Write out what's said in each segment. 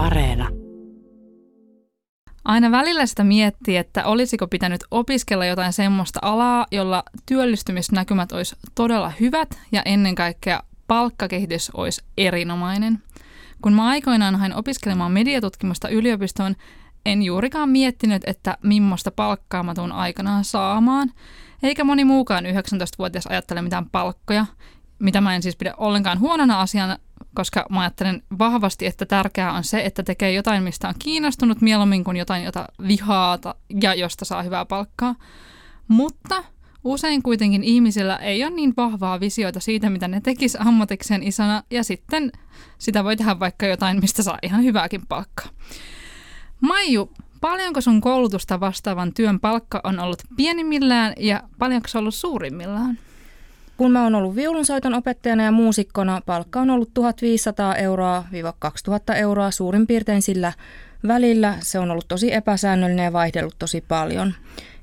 Areena. Aina välillä sitä miettii, että olisiko pitänyt opiskella jotain semmoista alaa, jolla työllistymisnäkymät olisi todella hyvät ja ennen kaikkea palkkakehitys olisi erinomainen. Kun mä aikoinaan hain opiskelemaan mediatutkimusta yliopistoon, en juurikaan miettinyt, että millaista palkkaa mä tuun aikanaan saamaan. Eikä moni muukaan 19-vuotias ajattele mitään palkkoja, mitä mä en siis pidä ollenkaan huonona asiana, koska mä ajattelen vahvasti, että tärkeää on se, että tekee jotain, mistä on kiinnostunut mieluummin kuin jotain, jota vihaata ja josta saa hyvää palkkaa. Mutta usein kuitenkin ihmisillä ei ole niin vahvaa visioita siitä, mitä ne tekis ammatikseen isona, ja sitten sitä voi tehdä vaikka jotain, mistä saa ihan hyvääkin palkkaa. Maiju, paljonko sun koulutusta vastaavan työn palkka on ollut pienimmillään ja paljonko se on ollut suurimmillaan? Kun mä oon ollut viulunsoiton opettajana ja muusikkona, palkka on ollut 1500 euroa 2000 euroa suurin piirtein sillä välillä. Se on ollut tosi epäsäännöllinen ja vaihdellut tosi paljon.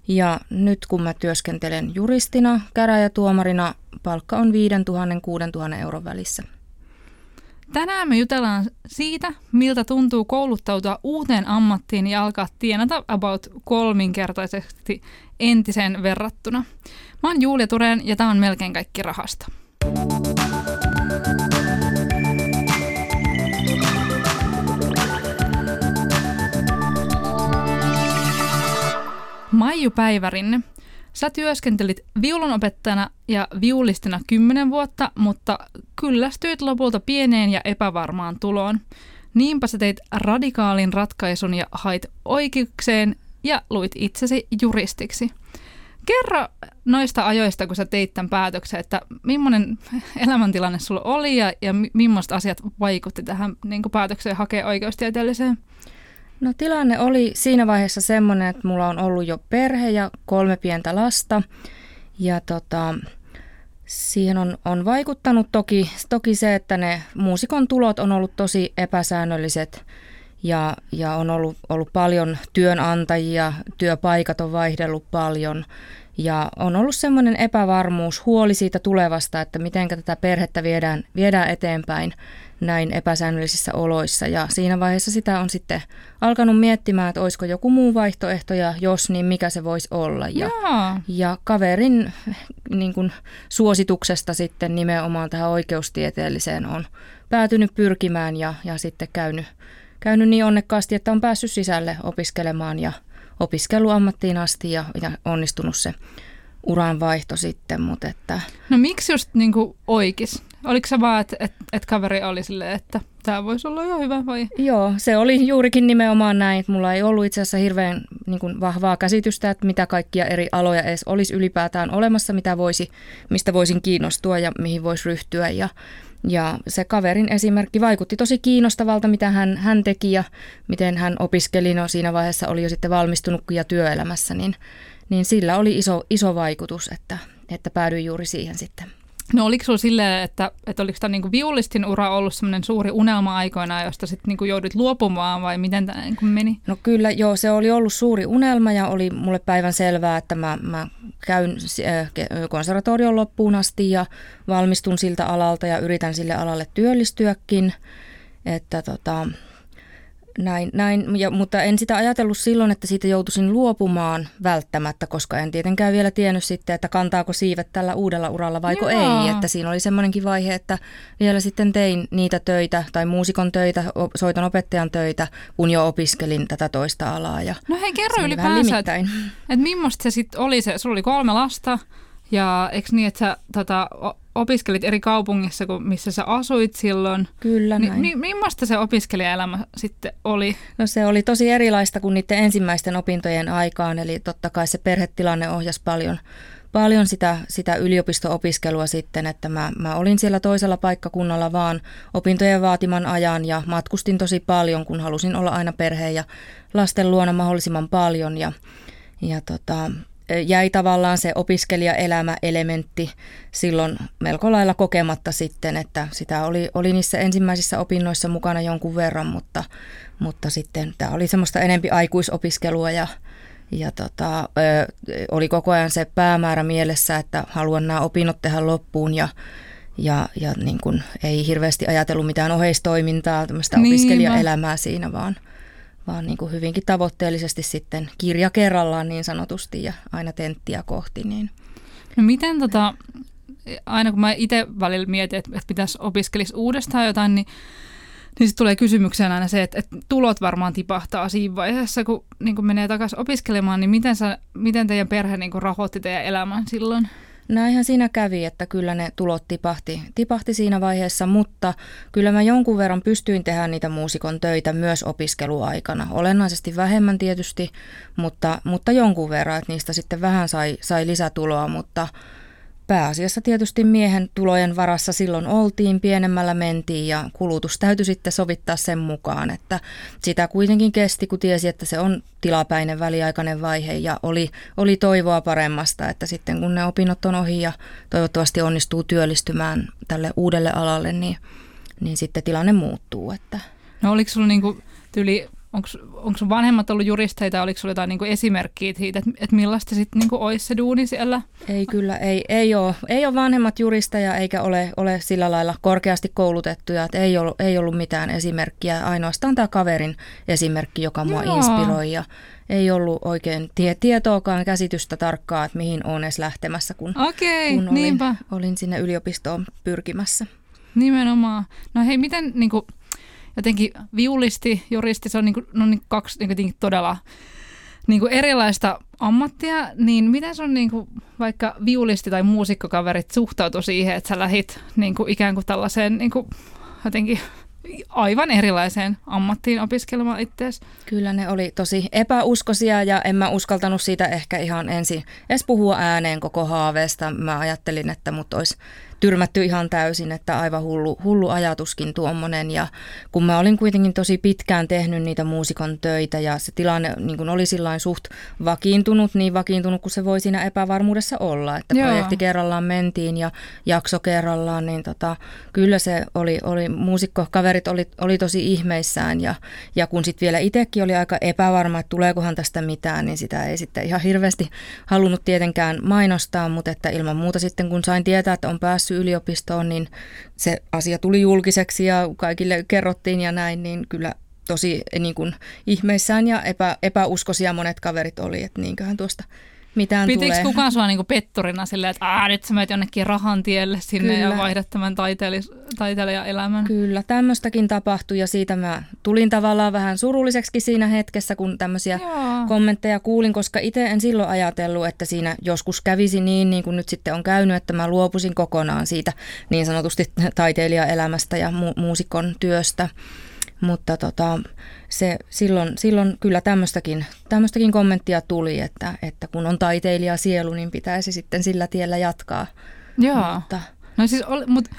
Ja nyt kun mä työskentelen juristina, käräjätuomarina, palkka on 5000-6000 euron välissä. Tänään me jutellaan siitä, miltä tuntuu kouluttautua uuteen ammattiin ja alkaa tienata about kolminkertaisesti entiseen verrattuna. Mä oon Julia Tureen ja tämä on melkein kaikki rahasta. Maiju Päivärinne. Sä työskentelit viulunopettajana ja viulistina kymmenen vuotta, mutta kyllästyit lopulta pieneen ja epävarmaan tuloon. Niinpä sä teit radikaalin ratkaisun ja hait oikeukseen ja luit itsesi juristiksi. Kerro noista ajoista, kun sä teit tämän päätöksen, että millainen elämäntilanne sulla oli ja, ja millaiset asiat vaikutti tähän niin päätökseen hakea oikeustieteelliseen? No tilanne oli siinä vaiheessa semmoinen, että mulla on ollut jo perhe ja kolme pientä lasta. Ja tota, siihen on, on vaikuttanut toki, toki se, että ne muusikon tulot on ollut tosi epäsäännölliset. Ja, ja on ollut, ollut paljon työnantajia, työpaikat on vaihdellut paljon. Ja on ollut semmoinen epävarmuus, huoli siitä tulevasta, että miten tätä perhettä viedään, viedään eteenpäin näin epäsäännöllisissä oloissa. Ja siinä vaiheessa sitä on sitten alkanut miettimään, että olisiko joku muu vaihtoehto ja jos, niin mikä se voisi olla. Ja, ja kaverin niin kuin, suosituksesta sitten nimenomaan tähän oikeustieteelliseen on päätynyt pyrkimään ja, ja sitten käynyt, käynyt niin onnekkaasti, että on päässyt sisälle opiskelemaan ja opiskellut ammattiin asti ja, ja onnistunut se uran vaihto sitten. Mutta että... No miksi just niin oikis? Oliko se vaan, että, että, että kaveri oli silleen, että tämä voisi olla jo hyvä vai? Joo, se oli juurikin nimenomaan näin. Mulla ei ollut itse asiassa hirveän niin kuin, vahvaa käsitystä, että mitä kaikkia eri aloja edes olisi ylipäätään olemassa, mitä voisi, mistä voisin kiinnostua ja mihin voisi ryhtyä. Ja, ja se kaverin esimerkki vaikutti tosi kiinnostavalta, mitä hän, hän teki ja miten hän opiskeli. No siinä vaiheessa oli jo sitten valmistunut ja työelämässä, niin, niin sillä oli iso, iso vaikutus, että, että päädyin juuri siihen sitten. No oliko sinulla silleen, että, että oliko tämä niinku viulistin ura ollut semmoinen suuri unelma aikoina, josta sitten niinku joudut luopumaan vai miten tämä niinku meni? No kyllä, joo, se oli ollut suuri unelma ja oli mulle päivän selvää, että mä, mä käyn äh, konservatorion loppuun asti ja valmistun siltä alalta ja yritän sille alalle työllistyäkin. Että tota, näin, näin ja, mutta en sitä ajatellut silloin, että siitä joutuisin luopumaan välttämättä, koska en tietenkään vielä tiennyt sitten, että kantaako siivet tällä uudella uralla vaiko ei. Että siinä oli semmoinenkin vaihe, että vielä sitten tein niitä töitä tai muusikon töitä, soiton opettajan töitä, kun jo opiskelin tätä toista alaa. Ja no hei, kerro ylipäänsä, että, että millaista se sitten oli se, sulla oli kolme lasta ja eikö niin, että sä tota, opiskelit eri kaupungissa kuin missä sä asuit silloin. Kyllä näin. Ni, millaista se opiskelijaelämä sitten oli? No se oli tosi erilaista kuin niiden ensimmäisten opintojen aikaan, eli totta kai se perhetilanne ohjasi paljon, paljon sitä, sitä yliopisto-opiskelua sitten, että mä, mä olin siellä toisella paikkakunnalla vaan opintojen vaatiman ajan ja matkustin tosi paljon, kun halusin olla aina perheen ja lasten luona mahdollisimman paljon ja, ja tota, jäi tavallaan se opiskelijaelämä-elementti silloin melko lailla kokematta sitten, että sitä oli, oli niissä ensimmäisissä opinnoissa mukana jonkun verran, mutta, mutta sitten tämä oli semmoista enempi aikuisopiskelua ja, ja tota, ö, oli koko ajan se päämäärä mielessä, että haluan nämä opinnot tehdä loppuun ja, ja, ja niin kuin ei hirveästi ajatellut mitään oheistoimintaa, tämmöistä niin, opiskelijaelämää siinä, vaan, vaan niin kuin hyvinkin tavoitteellisesti sitten kirja kerrallaan niin sanotusti ja aina tenttiä kohti. Niin. No miten tota, aina kun mä itse välillä mietin, että, pitäisi opiskelisi uudestaan jotain, niin niin sitten tulee kysymykseen aina se, että, että tulot varmaan tipahtaa siinä vaiheessa, kun niin kun menee takaisin opiskelemaan, niin miten, sä, miten teidän perhe niin rahoitti teidän elämän silloin? Näinhän siinä kävi, että kyllä ne tulot tipahti, tipahti siinä vaiheessa, mutta kyllä mä jonkun verran pystyin tehdä niitä muusikon töitä myös opiskeluaikana. Olennaisesti vähemmän tietysti, mutta, mutta jonkun verran, että niistä sitten vähän sai, sai lisätuloa, mutta pääasiassa tietysti miehen tulojen varassa silloin oltiin, pienemmällä mentiin ja kulutus täytyy sitten sovittaa sen mukaan, että sitä kuitenkin kesti, kun tiesi, että se on tilapäinen väliaikainen vaihe ja oli, oli toivoa paremmasta, että sitten kun ne opinnot on ohi ja toivottavasti onnistuu työllistymään tälle uudelle alalle, niin, niin sitten tilanne muuttuu. Että. No oliko sinulla niin tyli onko sun vanhemmat ollut juristeita, oliko sinulla jotain niinku esimerkkiä siitä, että et millaista sitten niinku olisi se duuni siellä? Ei kyllä, ei, ei, ole, ei ole vanhemmat juristeja eikä ole, ole sillä lailla korkeasti koulutettuja, että ei ollut, ei ollut mitään esimerkkiä, ainoastaan tämä kaverin esimerkki, joka mua Joo. inspiroi ja ei ollut oikein tie, tietoakaan käsitystä tarkkaa, että mihin olen edes lähtemässä, kun, Okei, kun olin, olin sinne yliopistoon pyrkimässä. Nimenomaan. No hei, miten niin kuin, jotenkin viulisti, juristi, se on, niin kuin, no niin kaksi niin kuin, todella niin kuin erilaista ammattia, niin miten sun niin kuin, vaikka viulisti tai muusikkokaverit suhtautu siihen, että sä lähit niin kuin, ikään kuin tällaiseen niin kuin, jotenkin aivan erilaiseen ammattiin opiskelemaan itseäsi. Kyllä ne oli tosi epäuskoisia ja en mä uskaltanut siitä ehkä ihan ensin edes puhua ääneen koko haaveesta. Mä ajattelin, että mut olisi tyrmätty ihan täysin, että aivan hullu, hullu ajatuskin tuommoinen. Ja kun mä olin kuitenkin tosi pitkään tehnyt niitä muusikon töitä ja se tilanne niin kun oli sillain suht vakiintunut, niin vakiintunut kuin se voi siinä epävarmuudessa olla. Että Joo. projekti kerrallaan mentiin ja jakso kerrallaan, niin tota, kyllä se oli, oli muusikkokaverit oli, oli tosi ihmeissään ja, ja kun sitten vielä itsekin oli aika epävarma, että tuleekohan tästä mitään, niin sitä ei sitten ihan hirveästi halunnut tietenkään mainostaa, mutta että ilman muuta sitten kun sain tietää, että on päässyt päässyt yliopistoon, niin se asia tuli julkiseksi ja kaikille kerrottiin ja näin, niin kyllä tosi niin kuin ihmeissään ja epä, epäuskoisia monet kaverit oli, että niinköhän tuosta mitään Pitikö tulee. kukaan sua niinku petturina silleen, että Aa, nyt sä menet jonnekin rahan tielle sinne Kyllä. ja vaihdat tämän taiteilijaelämän? Kyllä, tämmöistäkin tapahtui ja siitä mä tulin tavallaan vähän surulliseksi siinä hetkessä, kun tämmöisiä Joo. kommentteja kuulin, koska itse en silloin ajatellut, että siinä joskus kävisi niin, niin kuin nyt sitten on käynyt, että mä luopuisin kokonaan siitä niin sanotusti taiteilijaelämästä ja mu- muusikon työstä. Mutta tota, se, silloin, silloin kyllä tämmöistäkin, tämmöistäkin kommenttia tuli, että, että kun on taiteilija sielu, niin pitäisi sitten sillä tiellä jatkaa. Joo. Mutta, no siis, mutta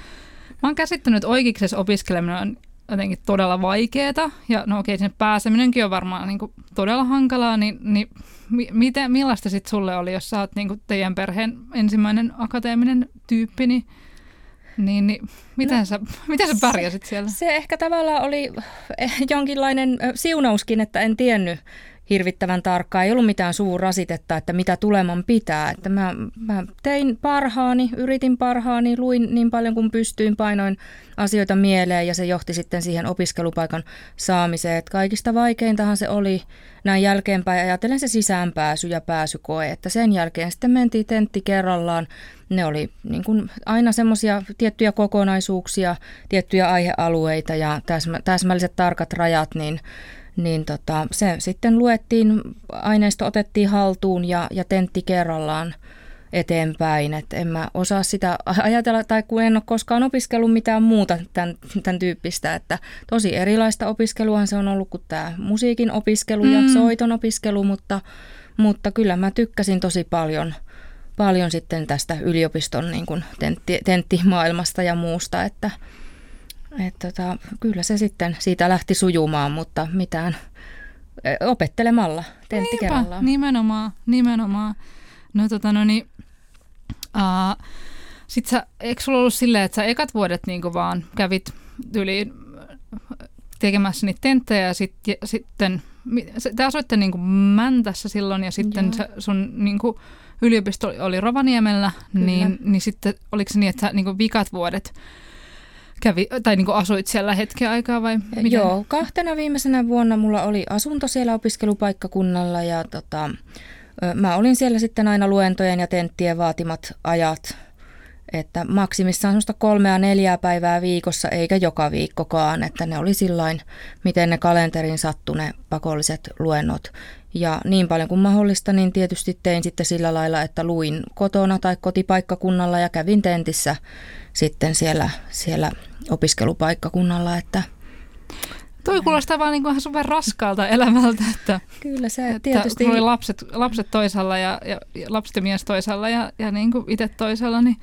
mä oon käsittänyt, että oikeiksessa opiskeleminen on jotenkin todella vaikeaa. Ja no okei, sinne pääseminenkin on varmaan niin kuin todella hankalaa, niin, niin miten, millaista sitten sulle oli, jos sä oot niin kuin teidän perheen ensimmäinen akateeminen tyyppi, niin niin, niin miten, no, sä, miten sä pärjäsit siellä? Se, se ehkä tavallaan oli eh, jonkinlainen siunauskin, että en tiennyt hirvittävän tarkkaan. Ei ollut mitään suurasitetta, että mitä tuleman pitää. Että mä, mä tein parhaani, yritin parhaani, luin niin paljon kuin pystyin, painoin asioita mieleen ja se johti sitten siihen opiskelupaikan saamiseen. Että kaikista vaikeintahan se oli näin jälkeenpäin. Ajatellen se sisäänpääsy ja pääsykoe, että sen jälkeen sitten mentiin tentti kerrallaan. Ne oli niin kuin aina semmoisia tiettyjä kokonaisuuksia, tiettyjä aihealueita ja täsmä, täsmälliset tarkat rajat, niin niin tota, se sitten luettiin, aineisto otettiin haltuun ja, ja tentti kerrallaan eteenpäin. Et en mä osaa sitä ajatella, tai kun en ole koskaan opiskellut mitään muuta tämän, tämän tyyppistä, että tosi erilaista opiskeluahan se on ollut kuin tämä musiikin opiskelu ja mm. soiton opiskelu, mutta, mutta kyllä mä tykkäsin tosi paljon, paljon sitten tästä yliopiston niin kuin tentti, tenttimaailmasta ja muusta, että, et tota, kyllä se sitten siitä lähti sujumaan, mutta mitään opettelemalla, tentti Niinpä, kerrallaan. nimenomaan, nimenomaan. No tota no niin, uh, sit sä, eikö sulla ollut silleen, että sä ekat vuodet niinku vaan kävit yli tekemässä niitä tenttejä ja sit, sitten te asuitte niinku Mäntässä silloin ja sitten se sun niinku, yliopisto oli Rovaniemellä, niin, niin sitten oliko se niin, että sä niin vikat vuodet kävi, tai niin asuit siellä hetken aikaa vai miten? Joo, kahtena viimeisenä vuonna mulla oli asunto siellä opiskelupaikkakunnalla ja tota, mä olin siellä sitten aina luentojen ja tenttien vaatimat ajat että maksimissaan semmoista kolmea neljää päivää viikossa eikä joka viikkokaan, että ne oli sillain, miten ne kalenterin sattu ne pakolliset luennot. Ja niin paljon kuin mahdollista, niin tietysti tein sitten sillä lailla, että luin kotona tai kotipaikkakunnalla ja kävin tentissä sitten siellä, siellä opiskelupaikkakunnalla, että Toi kuulostaa vaan niin kuin super raskaalta elämältä, että, Kyllä se tietysti... että oli lapset, lapset toisella ja, ja, ja lapset ja mies toisella ja, ja niin kuin itse toisella, niin,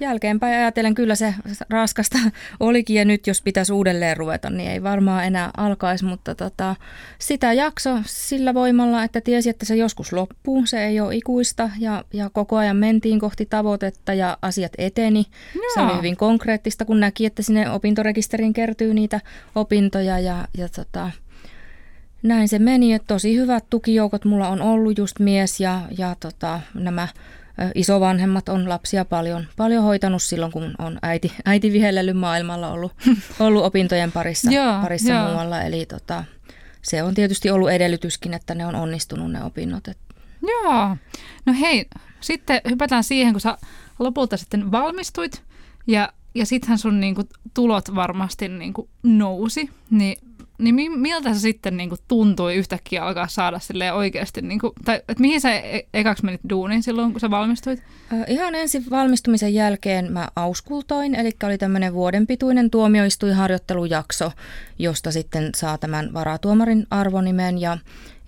jälkeenpäin ajatellen kyllä se raskasta olikin ja nyt jos pitäisi uudelleen ruveta, niin ei varmaan enää alkaisi, mutta tota, sitä jakso sillä voimalla, että tiesi, että se joskus loppuu, se ei ole ikuista ja, ja koko ajan mentiin kohti tavoitetta ja asiat eteni. Jaa. Se oli hyvin konkreettista, kun näki, että sinne opintorekisteriin kertyy niitä opintoja ja, ja tota, näin se meni, että tosi hyvät tukijoukot mulla on ollut just mies ja, ja tota, nämä isovanhemmat on lapsia paljon, paljon hoitanut silloin, kun on äiti, äiti vihellellyt maailmalla ollut, ollut opintojen parissa, joo, parissa joo. muualla. Eli tota, se on tietysti ollut edellytyskin, että ne on onnistunut ne opinnot. Joo. No hei, sitten hypätään siihen, kun sä lopulta sitten valmistuit ja, ja sittenhän sun niinku tulot varmasti niinku nousi. Niin niin miltä se sitten niin kuin tuntui yhtäkkiä alkaa saada sille oikeasti, niin kuin, tai että mihin sä e- ekaksi menit duuniin silloin, kun sä valmistuit? Ihan ensin valmistumisen jälkeen mä auskultoin, eli oli tämmöinen vuoden pituinen tuomioistuinharjoittelujakso, josta sitten saa tämän varatuomarin arvonimen ja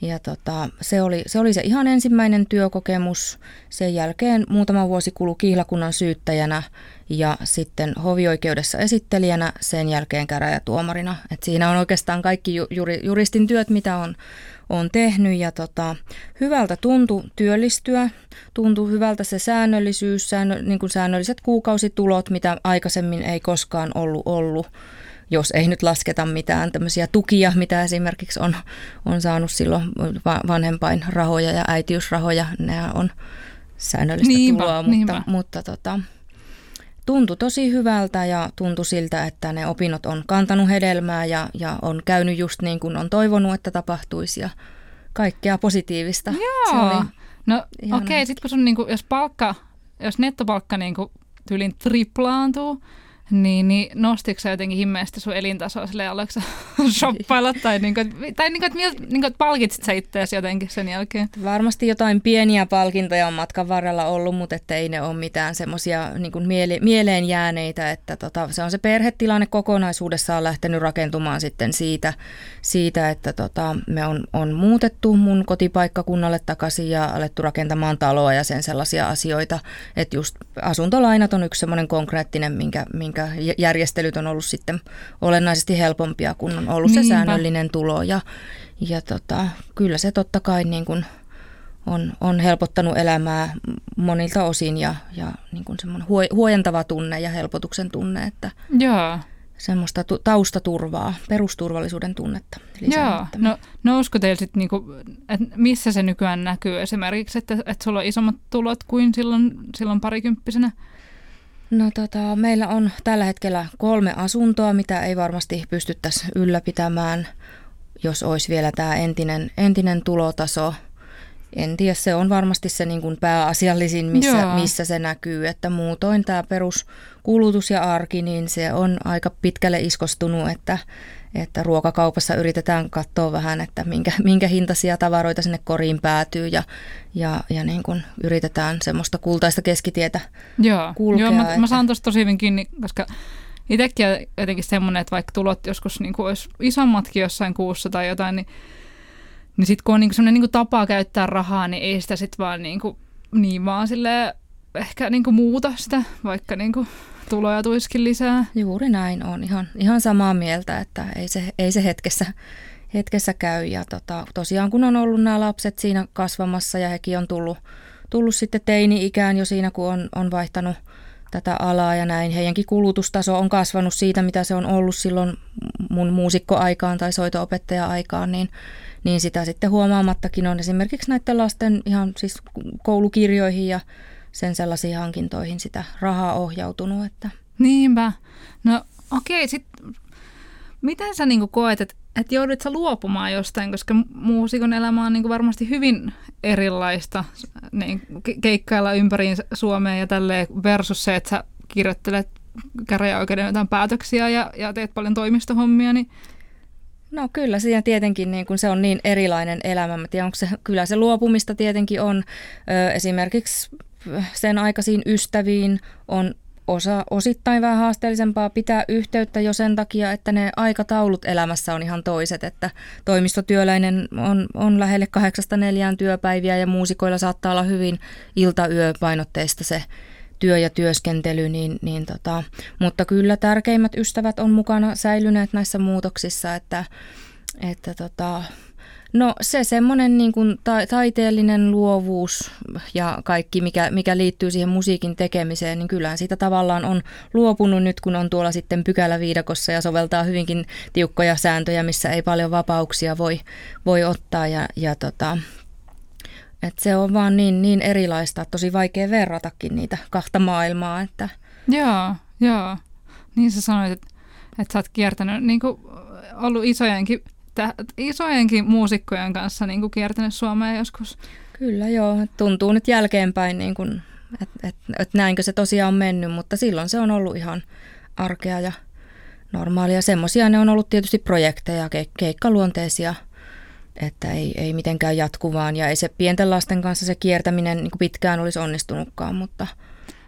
ja tota, se, oli, se oli se ihan ensimmäinen työkokemus. Sen jälkeen muutama vuosi kului kihlakunnan syyttäjänä ja sitten hovioikeudessa esittelijänä, sen jälkeen käräjätuomarina. Et siinä on oikeastaan kaikki juri, juristin työt, mitä on, on tehnyt ja tota, hyvältä tuntui työllistyä, tuntui hyvältä se säännöllisyys, säännö, niin kuin säännölliset kuukausitulot, mitä aikaisemmin ei koskaan ollut ollut jos ei nyt lasketa mitään tämmöisiä tukia, mitä esimerkiksi on, on saanut silloin vanhempain rahoja ja äitiysrahoja, ne on säännöllistä niinpä, tuloa, mutta, niinpä. mutta tota, tuntui tosi hyvältä ja tuntui siltä, että ne opinnot on kantanut hedelmää ja, ja on käynyt just niin kuin on toivonut, että tapahtuisi ja kaikkea positiivista. Joo. No okei, okay, sitten kun sun, niin kuin, jos palkka, jos nettopalkka niin kuin, tyylin triplaantuu, niin, niin nostiko sä jotenkin himmeästi sun elintasoa sille aloitko shoppailla tai, niin kuin, tai niin kuin, että, niin kuin, palkitsit sä itseäsi jotenkin sen jälkeen? Varmasti jotain pieniä palkintoja on matkan varrella ollut, mutta ei ne ole mitään semmoisia niin miele, mieleen jääneitä, että tota, se on se perhetilanne kokonaisuudessaan lähtenyt rakentumaan sitten siitä, siitä että tota, me on, on muutettu mun kotipaikkakunnalle takaisin ja alettu rakentamaan taloa ja sen sellaisia asioita, että just asuntolainat on yksi semmoinen konkreettinen, minkä, minkä järjestelyt on ollut sitten olennaisesti helpompia, kun on ollut Niinpä. se säännöllinen tulo. Ja, ja tota, kyllä se totta kai niin kuin on, on helpottanut elämää monilta osin ja, ja niin kuin semmoinen huojentava tunne ja helpotuksen tunne, että Joo. semmoista tu- taustaturvaa, perusturvallisuuden tunnetta. Joo, no nousko teillä sitten, niinku, että missä se nykyään näkyy esimerkiksi, että, että sulla on isommat tulot kuin silloin, silloin parikymppisenä? No tota, meillä on tällä hetkellä kolme asuntoa, mitä ei varmasti pystyttäisi ylläpitämään, jos olisi vielä tämä entinen, entinen tulotaso. En tiedä, se on varmasti se niin kuin pääasiallisin, missä, missä se näkyy, että muutoin tämä peruskulutus ja arki, niin se on aika pitkälle iskostunut, että että ruokakaupassa yritetään katsoa vähän, että minkä, minkä hintaisia tavaroita sinne koriin päätyy ja, ja, ja niin kuin yritetään semmoista kultaista keskitietä Joo, kulkea. joo mä, että... mä saan tuosta tosi hyvin kiinni, koska itsekin on jotenkin semmoinen, että vaikka tulot joskus niin kuin olisi isommatkin jossain kuussa tai jotain, niin, niin sitten kun on niin semmoinen niin tapa käyttää rahaa, niin ei sitä sitten vaan niin, kuin, niin vaan sille ehkä niin kuin muuta sitä, vaikka niin kuin tuloja tuiskin lisää. Juuri näin on ihan, ihan samaa mieltä, että ei se, ei se hetkessä, hetkessä käy. Ja tota, tosiaan kun on ollut nämä lapset siinä kasvamassa ja hekin on tullut, tullut sitten teini-ikään jo siinä, kun on, on vaihtanut tätä alaa ja näin. Heidänkin kulutustaso on kasvanut siitä, mitä se on ollut silloin mun muusikkoaikaan tai soito-opettaja-aikaan, niin, niin sitä sitten huomaamattakin on esimerkiksi näiden lasten ihan siis koulukirjoihin ja sen sellaisiin hankintoihin sitä rahaa ohjautunut. Että. Niinpä. No okei, sitten miten sä niin koet, että että joudut sä luopumaan jostain, koska muusikon elämä on niin kuin varmasti hyvin erilaista niin, keikkailla ympäri Suomea ja tälleen versus se, että sä kirjoittelet käräjäoikeuden jotain päätöksiä ja, ja teet paljon toimistohommia, niin No kyllä, siinä tietenkin niin kun se on niin erilainen elämä. Mä tiedän, onko se, kyllä se luopumista tietenkin on. Ö, esimerkiksi sen aikaisiin ystäviin on osa osittain vähän haasteellisempaa pitää yhteyttä jo sen takia, että ne aikataulut elämässä on ihan toiset, että toimistotyöläinen on, on lähelle kahdeksasta neljään työpäiviä ja muusikoilla saattaa olla hyvin ilta-yöpainotteista se työ ja työskentely, niin, niin tota, mutta kyllä tärkeimmät ystävät on mukana säilyneet näissä muutoksissa, että, että tota, No se semmoinen niin kuin ta- taiteellinen luovuus ja kaikki, mikä, mikä liittyy siihen musiikin tekemiseen, niin kyllähän siitä tavallaan on luopunut nyt, kun on tuolla sitten pykäläviidakossa ja soveltaa hyvinkin tiukkoja sääntöjä, missä ei paljon vapauksia voi, voi ottaa. Ja, ja tota, et se on vaan niin, niin erilaista, että tosi vaikea verratakin niitä kahta maailmaa. Että. Joo, joo. Niin sä sanoit, että, että sä oot kiertänyt niin kuin ollut isojenkin isojenkin muusikkojen kanssa niin kuin kiertänyt Suomea joskus. Kyllä joo, tuntuu nyt jälkeenpäin, niin kuin, että et, et näinkö se tosiaan on mennyt, mutta silloin se on ollut ihan arkea ja normaalia. Semmoisia ne on ollut tietysti projekteja, ke- keikkaluonteisia, että ei, ei mitenkään jatkuvaan ja ei se pienten lasten kanssa se kiertäminen niin kuin pitkään olisi onnistunutkaan, mutta,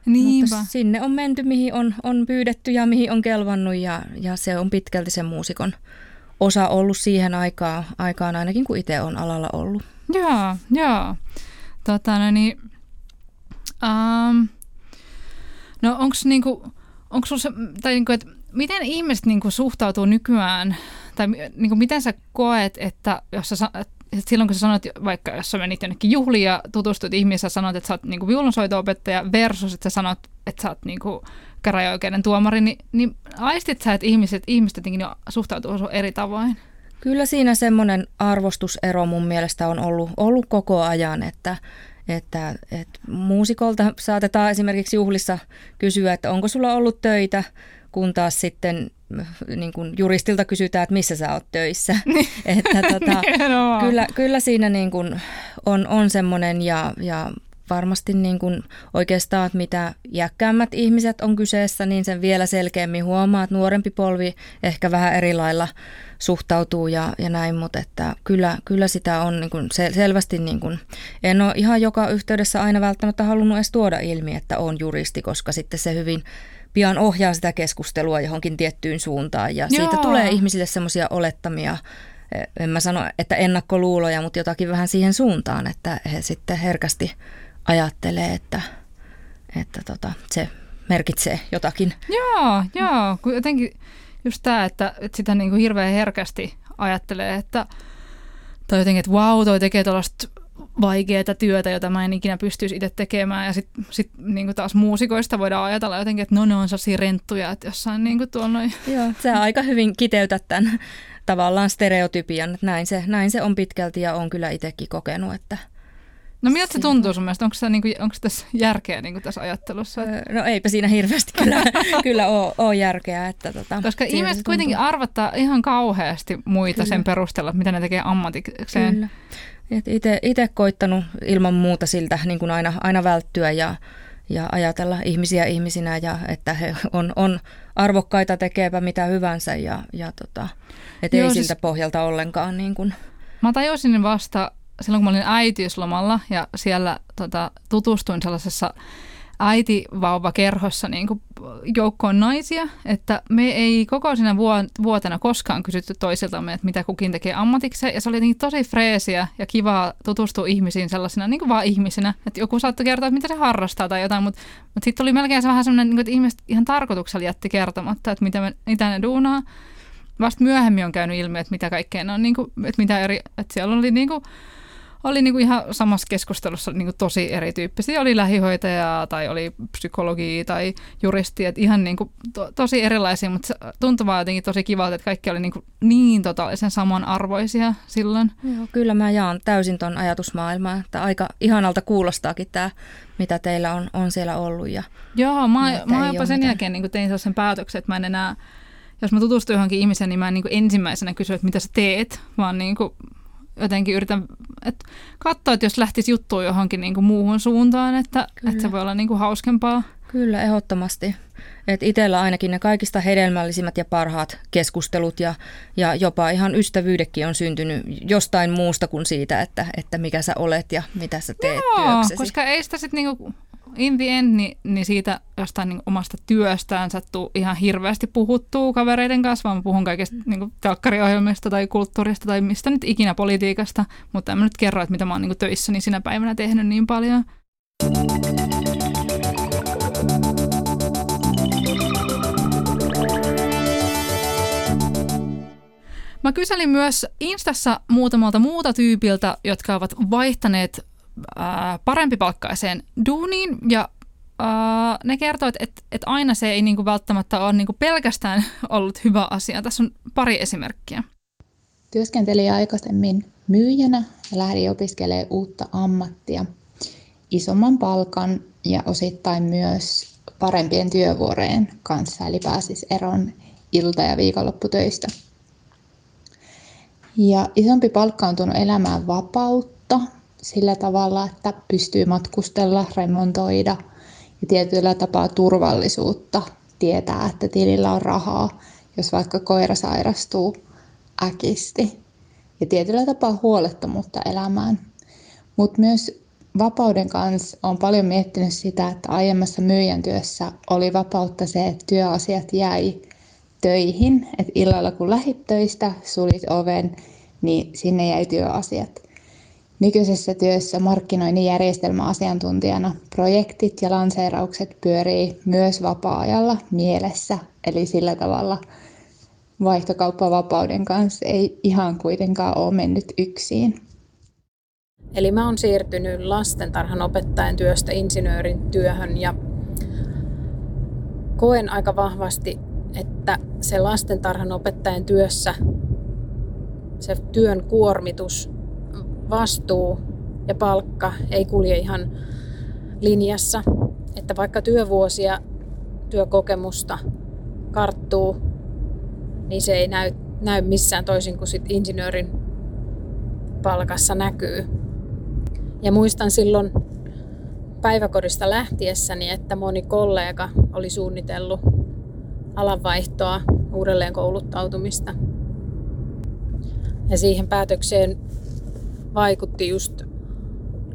mutta sinne on menty, mihin on, on pyydetty ja mihin on kelvannut ja, ja se on pitkälti sen muusikon osa ollut siihen aikaan, aikaan ainakin, kun itse on alalla ollut. Joo, joo. Tota, no niin, um, no onko niinku, onko se, tai niinku, että miten ihmiset niinku suhtautuu nykyään, tai niinku, miten sä koet, että jos sä, että silloin kun sä sanoit, vaikka jos sä menit jonnekin juhliin ja tutustuit ihmisiä, sä sanoit, että sä oot niinku viulunsoito-opettaja versus, että sä sanot, että sä oot niinku käräjäoikeuden tuomari, niin, niin aistit sä, että ihmiset, ihmiset jotenkin suhtautuu eri tavoin? Kyllä siinä semmoinen arvostusero mun mielestä on ollut, ollut koko ajan, että, että, että muusikolta saatetaan esimerkiksi juhlissa kysyä, että onko sulla ollut töitä, kun taas sitten niin kuin juristilta kysytään, että missä sä oot töissä. Niin. että tota, kyllä, kyllä siinä niin kuin on, on semmoinen ja, ja varmasti niin kuin oikeastaan, että mitä jäkkäämmät ihmiset on kyseessä, niin sen vielä selkeämmin huomaa, että nuorempi polvi ehkä vähän eri lailla suhtautuu ja, ja näin, mutta että kyllä, kyllä sitä on niin kuin selvästi, niin kuin, en ole ihan joka yhteydessä aina välttämättä halunnut edes tuoda ilmi, että on juristi, koska sitten se hyvin pian ohjaa sitä keskustelua johonkin tiettyyn suuntaan ja Joo. siitä tulee ihmisille semmoisia olettamia, en mä sano, että ennakkoluuloja, mutta jotakin vähän siihen suuntaan, että he sitten herkästi ajattelee, että, että tota, se merkitsee jotakin. Joo, joo. Kun jotenkin just tämä, että, että sitä niin kuin hirveän herkästi ajattelee, että tai jotenkin, että vau, toi tekee tällaista vaikeaa työtä, jota mä en ikinä pystyisi itse tekemään. Ja sitten sit, niin taas muusikoista voidaan ajatella jotenkin, että no ne on sellaisia renttuja, että jossain niin kuin tuolla noin. Joo, se aika hyvin kiteytät tämän tavallaan stereotypian, että näin se, näin se on pitkälti ja on kyllä itsekin kokenut, että – No miltä se tuntuu sun mielestä? Onko, se, niin kuin, onko tässä järkeä niin kuin tässä ajattelussa? No eipä siinä hirveästi kyllä, kyllä ole, ole järkeä. Että, tota, Koska ihmiset kuitenkin arvattaa ihan kauheasti muita kyllä. sen perusteella, mitä ne tekee ammatikseen. Kyllä. Itse koittanut ilman muuta siltä niin kuin aina, aina välttyä ja, ja ajatella ihmisiä ihmisinä ja että he on, on arvokkaita tekeepä mitä hyvänsä ja, ja tota, et Joo, ei siis, siltä pohjalta ollenkaan. Niin kuin. Mä tajusin vasta silloin kun mä olin äitiyslomalla ja siellä tota, tutustuin sellaisessa äitivauvakerhossa niin kuin joukkoon naisia, että me ei koko siinä vuotena koskaan kysytty toisiltamme, että mitä kukin tekee ammatikseen. Ja se oli jotenkin tosi freesiä ja kivaa tutustua ihmisiin sellaisina niin kuin vaan ihmisinä. Että joku saattoi kertoa, että mitä se harrastaa tai jotain, mutta, mutta sitten oli melkein se vähän sellainen, niin että ihmiset ihan tarkoituksella jätti kertomatta, että mitä, me, mitä ne duunaa. Vasta myöhemmin on käynyt ilmi, että mitä kaikkea on, niin kuin, että mitä eri, että siellä oli niin kuin, oli niin kuin ihan samassa keskustelussa niin kuin tosi erityyppisiä. Oli lähihoitajaa tai oli psykologia tai juristi, että ihan niin kuin to, tosi erilaisia, mutta tuntui vaan jotenkin tosi kivalta, että kaikki oli niin, kuin niin totaalisen samanarvoisia silloin. Joo, kyllä mä jaan täysin ton ajatusmaailmaa, että aika ihanalta kuulostaakin tämä, mitä teillä on, on siellä ollut. Ja, Joo, mä, mä jopa sen mitään. jälkeen niin tein sellaisen päätöksen, että mä en enää jos mä tutustun johonkin ihmiseen, niin mä en niin kuin ensimmäisenä kysy, että mitä sä teet, vaan niin kuin jotenkin yritän että katsoa, että jos lähtisi juttuun johonkin niin kuin muuhun suuntaan, että, että se voi olla niin kuin hauskempaa. Kyllä, ehdottomasti. Et itsellä ainakin ne kaikista hedelmällisimmät ja parhaat keskustelut ja, ja jopa ihan ystävyydekin on syntynyt jostain muusta kuin siitä, että, että mikä sä olet ja mitä sä teet Joo, työksesi. koska ei sitä sitten niinku in the end, niin, niin siitä jostain niin omasta työstään sattuu ihan hirveästi puhuttuu kavereiden kanssa, vaan mä puhun kaikista niin telkkariohjelmista tai kulttuurista tai mistä nyt ikinä politiikasta, mutta en mä nyt kerro, että mitä mä oon niin töissäni sinä päivänä tehnyt niin paljon. Mä kyselin myös Instassa muutamalta muuta tyypiltä, jotka ovat vaihtaneet ää, parempipalkkaiseen duuniin ja ää, ne kertovat, että, että aina se ei niinku välttämättä ole niinku pelkästään ollut hyvä asia. Tässä on pari esimerkkiä. Työskentelin aikaisemmin myyjänä ja lähdin opiskelemaan uutta ammattia, isomman palkan ja osittain myös parempien työvuoreen kanssa, eli pääsis eron ilta- ja viikonlopputöistä. Ja isompi palkka on tuonut elämään vapautta, sillä tavalla, että pystyy matkustella, remontoida ja tietyllä tapaa turvallisuutta tietää, että tilillä on rahaa, jos vaikka koira sairastuu äkisti. Ja tietyllä tapaa huolettomuutta elämään. Mutta myös vapauden kanssa on paljon miettinyt sitä, että aiemmassa myyjän työssä oli vapautta se, että työasiat jäi töihin. Että illalla kun lähit töistä, sulit oven, niin sinne jäi työasiat. Nykyisessä työssä markkinoinnin järjestelmäasiantuntijana projektit ja lanseeraukset pyörii myös vapaa-ajalla mielessä, eli sillä tavalla vaihtokauppavapauden kanssa ei ihan kuitenkaan ole mennyt yksin. Eli mä oon siirtynyt lastentarhan opettajan työstä insinöörin työhön ja koen aika vahvasti, että se lastentarhan opettajan työssä se työn kuormitus vastuu ja palkka ei kulje ihan linjassa. Että vaikka työvuosia, työkokemusta karttuu, niin se ei näy, näy missään toisin kuin sit insinöörin palkassa näkyy. Ja muistan silloin päiväkodista lähtiessäni, että moni kollega oli suunnitellut alanvaihtoa, uudelleen kouluttautumista. Ja siihen päätökseen vaikutti just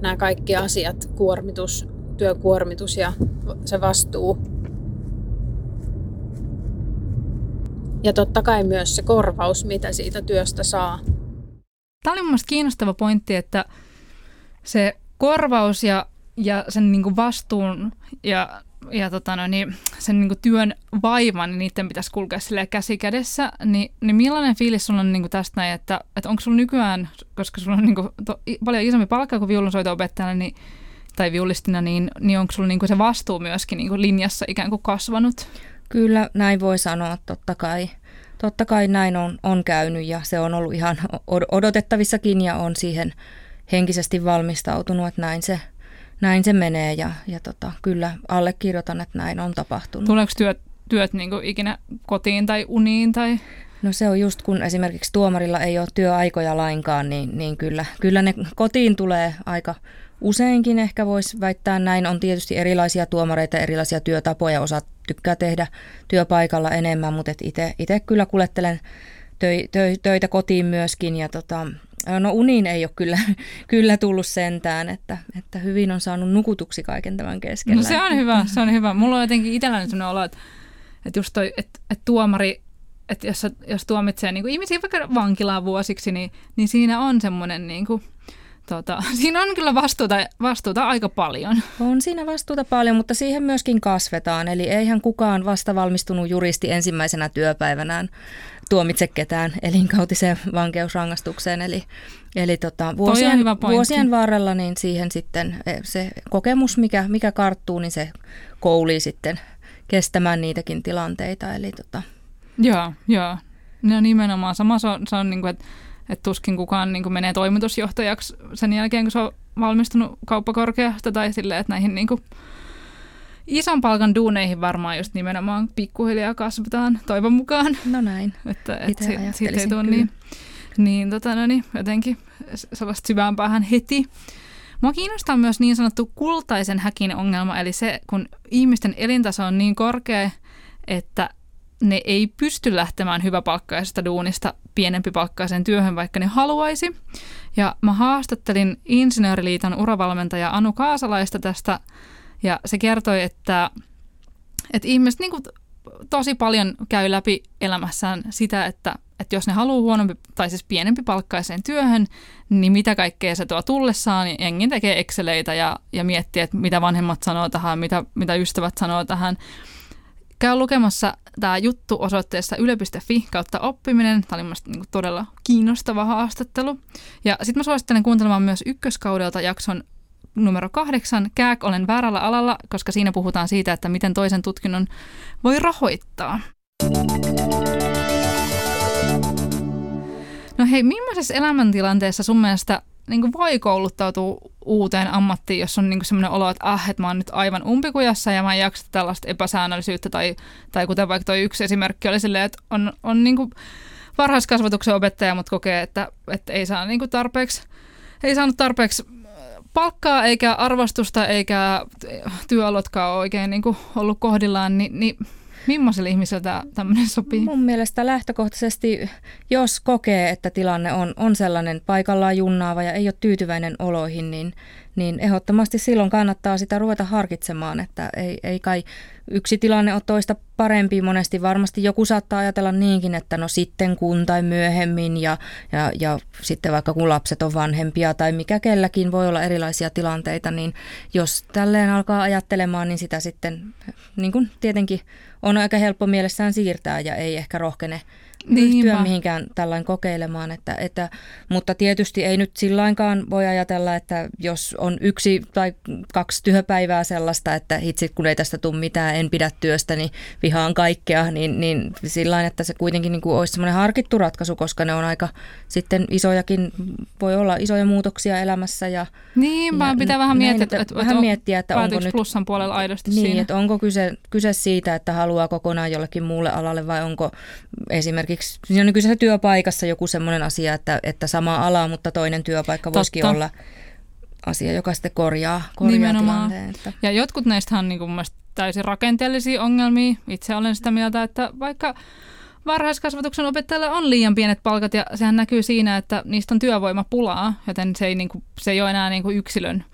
nämä kaikki asiat, kuormitus, työkuormitus ja se vastuu. Ja totta kai myös se korvaus, mitä siitä työstä saa. Tämä oli mun kiinnostava pointti, että se korvaus ja, ja sen niin vastuun ja ja tota no, niin sen niin työn vaivan, niin niiden pitäisi kulkea sille käsi kädessä, niin, niin millainen fiilis sulla on niin tästä näin, että, että onko sulla nykyään, koska sulla on niin kuin, to, paljon isompi palkka kuin viulunsoito-opettajana, niin, tai viulistina, niin, niin onko sulla niin se vastuu myöskin niin linjassa ikään kuin kasvanut? Kyllä, näin voi sanoa, totta kai. Totta kai näin on, on käynyt ja se on ollut ihan odotettavissakin ja on siihen henkisesti valmistautunut, että näin se, näin se menee ja, ja tota, kyllä allekirjoitan, että näin on tapahtunut. Tuleeko työt, työt niin ikinä kotiin tai uniin? Tai? No se on just kun esimerkiksi tuomarilla ei ole työaikoja lainkaan, niin, niin kyllä, kyllä ne kotiin tulee aika useinkin ehkä voisi väittää näin. On tietysti erilaisia tuomareita, erilaisia työtapoja, osa tykkää tehdä työpaikalla enemmän, mutta itse kyllä kuljettelen töitä kotiin myöskin ja tota, No uniin ei ole kyllä, kyllä tullut sentään, että, että hyvin on saanut nukutuksi kaiken tämän keskellä. No se on hyvä, se on hyvä. Mulla on jotenkin itselläni sellainen olo, että, että just toi, että, että tuomari, että jos, jos tuomitsee niin kuin ihmisiä vaikka vankilaan vuosiksi, niin, niin siinä on semmoinen niin kuin, tota, siinä on kyllä vastuuta, vastuuta aika paljon. On siinä vastuuta paljon, mutta siihen myöskin kasvetaan. Eli eihän kukaan vasta valmistunut juristi ensimmäisenä työpäivänään tuomitse ketään elinkautiseen vankeusrangaistukseen. Eli, eli tota, vuosien, vuosien varrella niin siihen sitten e, se kokemus, mikä, mikä karttuu, niin se koulii sitten kestämään niitäkin tilanteita. Eli tota. Joo, joo. No nimenomaan. Sama se on, se on niin kuin, että että tuskin kukaan niin menee toimitusjohtajaksi sen jälkeen, kun se on valmistunut kauppakorkeasta tai silleen, että näihin niin kuin ison palkan duuneihin varmaan just nimenomaan pikkuhiljaa kasvataan, toivon mukaan. No näin. Että et si, siitä ei tule niin, niin, tota, no niin, jotenkin sellaista syvään päähän heti. Mua kiinnostaa myös niin sanottu kultaisen häkin ongelma, eli se, kun ihmisten elintaso on niin korkea, että ne ei pysty lähtemään hyväpalkkaisesta duunista pienempi palkkaisen työhön, vaikka ne haluaisi. Ja mä haastattelin Insinööriliiton uravalmentaja Anu Kaasalaista tästä, ja se kertoi, että, että ihmiset niin kuin tosi paljon käy läpi elämässään sitä, että, että jos ne haluaa huonompi tai siis pienempi palkkaiseen työhön, niin mitä kaikkea se tuo tullessaan. Niin jengi tekee Exceleitä ja, ja miettii, että mitä vanhemmat sanoo tähän, mitä, mitä ystävät sanoo tähän. Käy lukemassa tämä juttu osoitteessa yle.fi kautta oppiminen. Tämä oli mielestäni niin todella kiinnostava haastattelu. Ja sitten mä suosittelen kuuntelemaan myös ykköskaudelta jakson numero kahdeksan, Kääk olen väärällä alalla, koska siinä puhutaan siitä, että miten toisen tutkinnon voi rahoittaa. No hei, millaisessa elämäntilanteessa sun mielestä niin voi kouluttautua uuteen ammattiin, jos on niin sellainen olo, että ah, että mä oon nyt aivan umpikujassa ja mä en jaksa tällaista epäsäännöllisyyttä. Tai, tai kuten vaikka toi yksi esimerkki oli silleen, että on, on niin varhaiskasvatuksen opettaja, mutta kokee, että, että ei saa niin tarpeeksi, ei saanut tarpeeksi palkkaa eikä arvostusta eikä työolotkaan oikein niin ollut kohdillaan, niin, niin Millaiselle ihmiselle tämmöinen sopii? Mun mielestä lähtökohtaisesti, jos kokee, että tilanne on, on sellainen paikallaan junnaava ja ei ole tyytyväinen oloihin, niin, niin ehdottomasti silloin kannattaa sitä ruveta harkitsemaan, että ei, ei kai yksi tilanne ole toista parempi. Monesti varmasti joku saattaa ajatella niinkin, että no sitten kun tai myöhemmin ja, ja, ja sitten vaikka kun lapset on vanhempia tai mikä kelläkin voi olla erilaisia tilanteita, niin jos tälleen alkaa ajattelemaan, niin sitä sitten niin kuin tietenkin on aika helppo mielessään siirtää ja ei ehkä rohkene ryhtyä mihinkään tällainen kokeilemaan. Että, että, mutta tietysti ei nyt silloinkaan voi ajatella, että jos on yksi tai kaksi työpäivää sellaista, että itse kun ei tästä tule mitään, en pidä työstä, niin vihaan kaikkea, niin, niin sillä että se kuitenkin niin kuin olisi semmoinen harkittu ratkaisu, koska ne on aika sitten isojakin, voi olla isoja muutoksia elämässä. Ja, niin, vaan pitää vähän miettiä, että, että, vähän miettiä, että onko nyt... plussan puolella aidosti niin, siinä. että onko kyse, kyse siitä, että haluaa kokonaan jollekin muulle alalle vai onko esimerkiksi siinä on nykyisessä työpaikassa joku semmoinen asia, että, että sama ala, mutta toinen työpaikka voisikin Totta. olla asia, joka sitten korjaa, korjaa tilanteen. Että. Ja jotkut näistä on niin kuin täysin rakenteellisia ongelmia. Itse olen sitä mieltä, että vaikka varhaiskasvatuksen opettajille on liian pienet palkat ja sehän näkyy siinä, että niistä on työvoimapulaa, joten se ei, niin kuin, se ei ole enää niin kuin yksilön,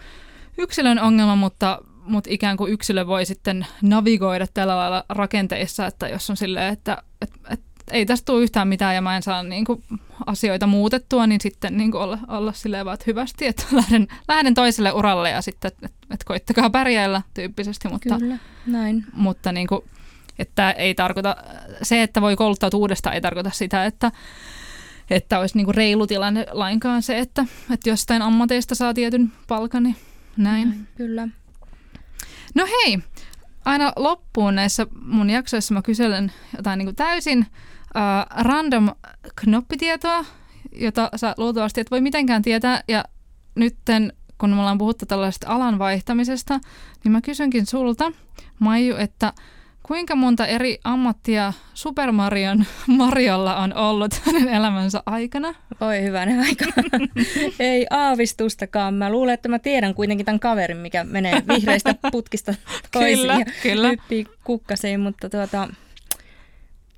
yksilön ongelma, mutta, mutta ikään kuin yksilö voi sitten navigoida tällä lailla rakenteissa, että jos on silleen, että, että, että ei tästä tule yhtään mitään ja mä en saa niin kuin, asioita muutettua, niin sitten niin kuin olla, olla silleen vaan, että hyvästi, että lähden, lähden toiselle uralle ja sitten, että, että koittakaa pärjäillä tyyppisesti. Mutta, Kyllä, näin. Mutta niin kuin, että ei tarkoita, se, että voi kouluttautua uudestaan, ei tarkoita sitä, että, että olisi niin kuin reilu tilanne lainkaan se, että, että jostain ammateista saa tietyn palkan, niin näin. näin kyllä. No hei, aina loppuun näissä mun jaksoissa mä kyselen jotain niin kuin täysin uh, random knoppitietoa, jota sä luultavasti et voi mitenkään tietää. Ja nytten, kun me ollaan puhuttu tällaisesta alan vaihtamisesta, niin mä kysynkin sulta, Maiju, että kuinka monta eri ammattia Super Marion Mariolla on ollut hänen elämänsä aikana? Oi hyvänen aika. Ei aavistustakaan. Mä luulen, että mä tiedän kuitenkin tämän kaverin, mikä menee vihreistä putkista toisiin kyllä, ja kyllä. kukkasiin, mutta tuota,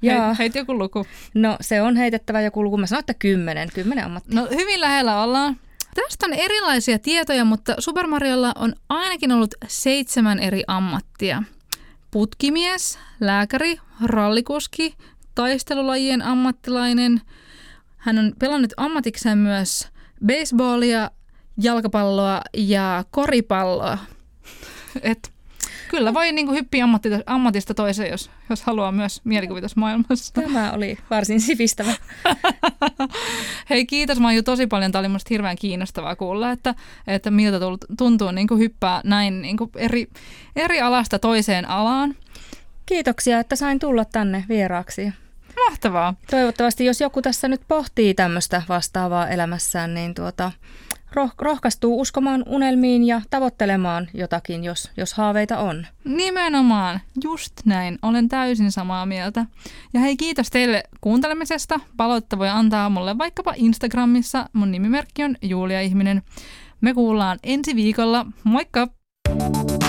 Jaa. Heit joku luku. No se on heitettävä joku luku. Mä sanoin, että kymmenen. Kymmenen ammattia. No hyvin lähellä ollaan. Tästä on erilaisia tietoja, mutta Super Mariolla on ainakin ollut seitsemän eri ammattia. Putkimies, lääkäri, rallikuski, taistelulajien ammattilainen. Hän on pelannut ammatikseen myös baseballia jalkapalloa ja koripalloa. Et kyllä voi niin kuin hyppiä ammatista, ammatista toiseen, jos, jos haluaa myös mielikuvitusmaailmassa. Tämä oli varsin sivistävä. Hei kiitos Maiju tosi paljon. Tämä oli minusta hirveän kiinnostavaa kuulla, että, että miltä tuntuu niin kuin hyppää näin niin kuin eri, eri alasta toiseen alaan. Kiitoksia, että sain tulla tänne vieraaksi. Mahtavaa. Toivottavasti, jos joku tässä nyt pohtii tämmöistä vastaavaa elämässään, niin tuota, roh- rohkaistuu uskomaan unelmiin ja tavoittelemaan jotakin, jos, jos haaveita on. Nimenomaan, just näin. Olen täysin samaa mieltä. Ja hei, kiitos teille kuuntelemisesta. Palautetta voi antaa mulle vaikkapa Instagramissa. Mun nimimerkki on Julia Ihminen. Me kuullaan ensi viikolla. Moikka! thank you